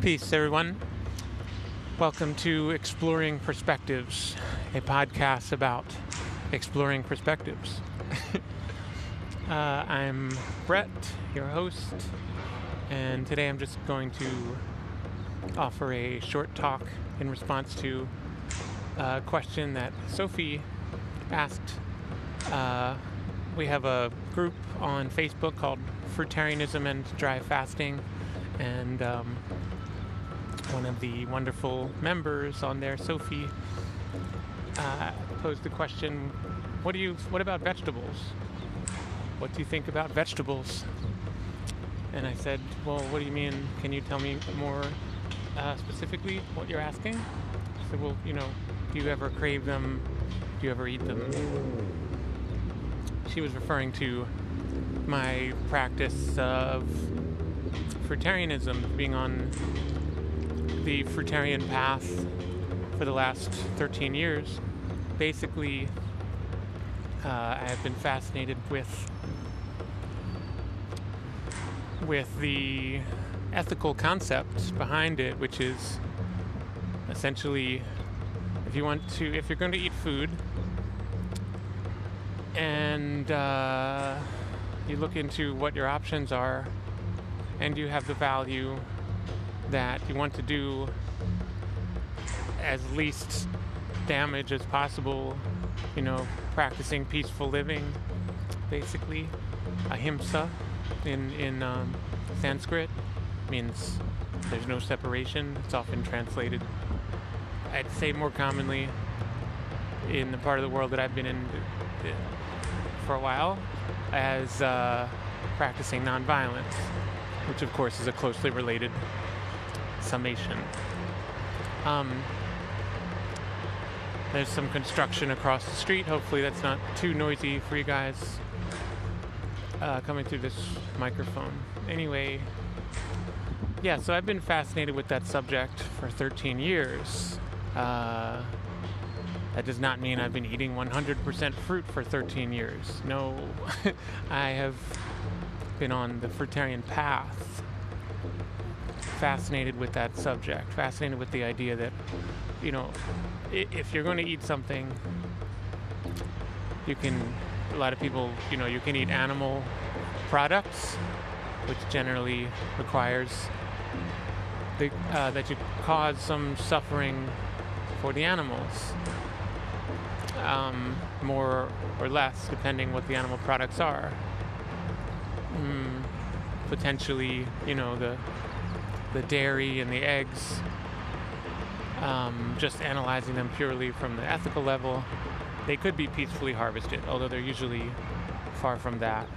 Peace, everyone. Welcome to Exploring Perspectives, a podcast about exploring perspectives. uh, I'm Brett, your host, and today I'm just going to offer a short talk in response to a question that Sophie asked. Uh, we have a group on Facebook called Fruitarianism and Dry Fasting, and um, one of the wonderful members on there, Sophie, uh, posed the question: "What do you? What about vegetables? What do you think about vegetables?" And I said, "Well, what do you mean? Can you tell me more uh, specifically what you're asking?" I said, "Well, you know, do you ever crave them? Do you ever eat them?" She was referring to my practice of fruitarianism, being on the fruitarian path for the last 13 years. Basically, uh, I have been fascinated with with the ethical concept behind it, which is essentially if you want to, if you're going to eat food and uh, you look into what your options are and you have the value that you want to do as least damage as possible, you know, practicing peaceful living, basically. Ahimsa in, in um, Sanskrit means there's no separation. It's often translated, I'd say more commonly, in the part of the world that I've been in for a while, as uh, practicing nonviolence, which of course is a closely related summation. Um, there's some construction across the street. Hopefully, that's not too noisy for you guys uh, coming through this microphone. Anyway, yeah, so I've been fascinated with that subject for 13 years. Uh, that does not mean I've been eating 100% fruit for 13 years. No, I have been on the fruitarian path fascinated with that subject, fascinated with the idea that, you know, if you're going to eat something, you can, a lot of people, you know, you can eat animal products, which generally requires the, uh, that you cause some suffering for the animals. Um, more or less, depending what the animal products are. Mm, potentially, you know, the the dairy and the eggs, um, just analyzing them purely from the ethical level, they could be peacefully harvested, although they're usually far from that.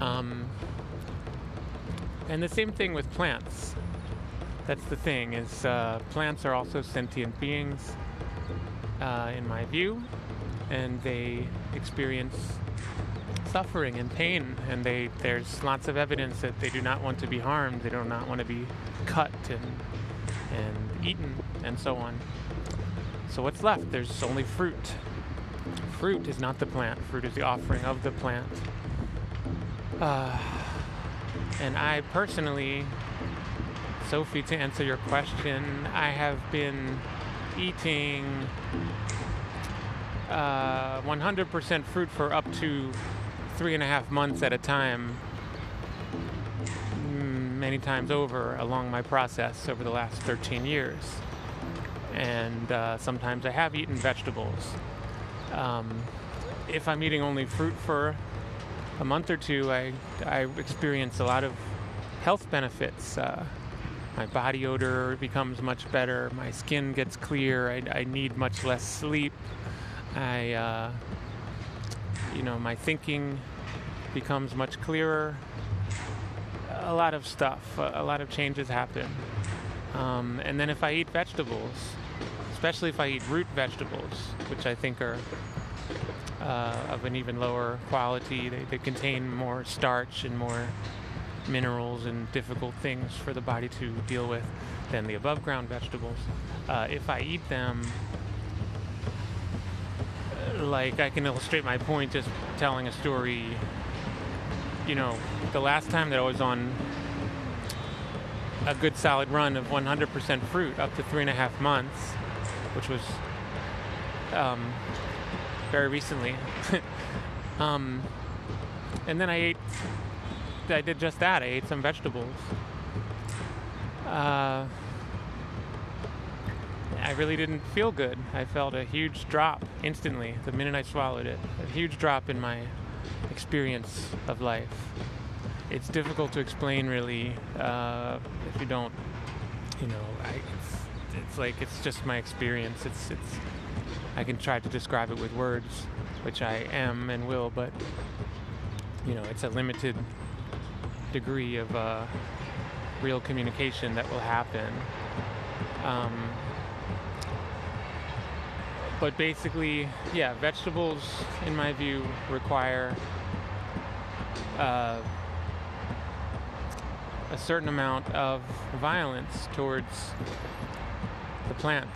Um, and the same thing with plants. That's the thing is uh, plants are also sentient beings, uh, in my view, and they experience suffering and pain, and they there's lots of evidence that they do not want to be harmed. They do not want to be cut and and eaten and so on. So what's left? There's only fruit. Fruit is not the plant. Fruit is the offering of the plant. Uh, and I personally, Sophie, to answer your question, I have been eating uh, 100% fruit for up to three and a half months at a time, mm, many times over along my process over the last 13 years. And uh, sometimes I have eaten vegetables. Um, if I'm eating only fruit for a month or two, I, I experience a lot of health benefits. Uh, my body odor becomes much better. My skin gets clear. I, I need much less sleep. I uh, you know, my thinking becomes much clearer. A lot of stuff, a, lot of changes happen. Um, and then if I eat vegetables, especially if I eat root vegetables, which I think are uh, of an even lower quality, they, they contain more starch and more minerals and difficult things for the body to deal with than the above ground vegetables. Uh, if I eat them, like I can illustrate my point just telling a story. You know, the last time that I was on a good solid run of 100% fruit up to three and a half months, which was um, very recently. um, and then I ate, I did just that. I ate some vegetables. Uh, I really didn't feel good. I felt a huge drop instantly the minute I swallowed it. A huge drop in my experience of life. It's difficult to explain, really, uh, if you don't, you know. I, it's, it's like it's just my experience. It's it's. I can try to describe it with words, which I am and will, but you know, it's a limited degree of uh, real communication that will happen. Um, but basically, yeah, vegetables, in my view, require uh, a certain amount of violence towards the plant.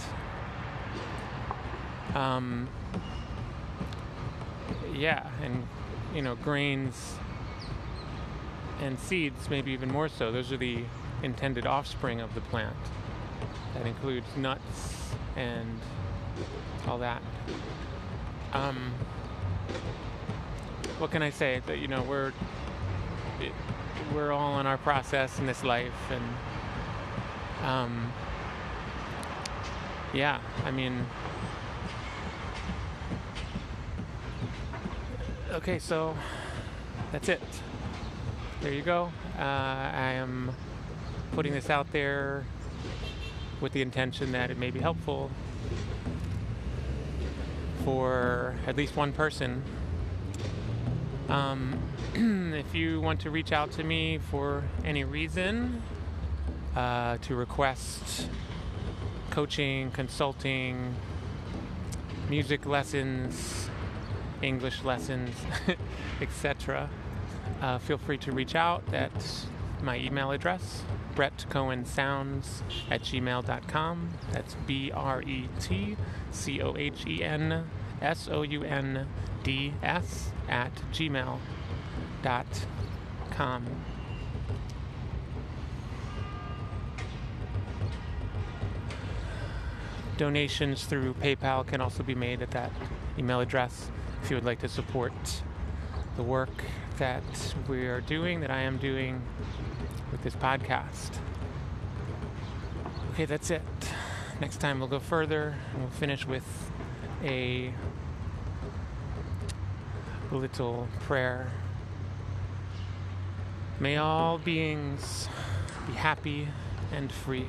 Um, yeah, and you know, grains and seeds, maybe even more so. Those are the intended offspring of the plant. That includes nuts and all that. Um, what can I say? That you know we're it, we're all in our process in this life, and um, yeah, I mean. Okay, so that's it. There you go. Uh, I am putting this out there with the intention that it may be helpful for at least one person. Um, if you want to reach out to me for any reason, uh, to request coaching, consulting, music lessons, English lessons, etc., uh, feel free to reach out at my email address, Brett Cohen Sounds at gmail.com. That's B R E T C O H E N S O U N D S at gmail.com. Donations through PayPal can also be made at that email address if you would like to support the work that we are doing, that I am doing with this podcast. Okay, that's it. Next time we'll go further and we'll finish with a little prayer. May all beings be happy and free.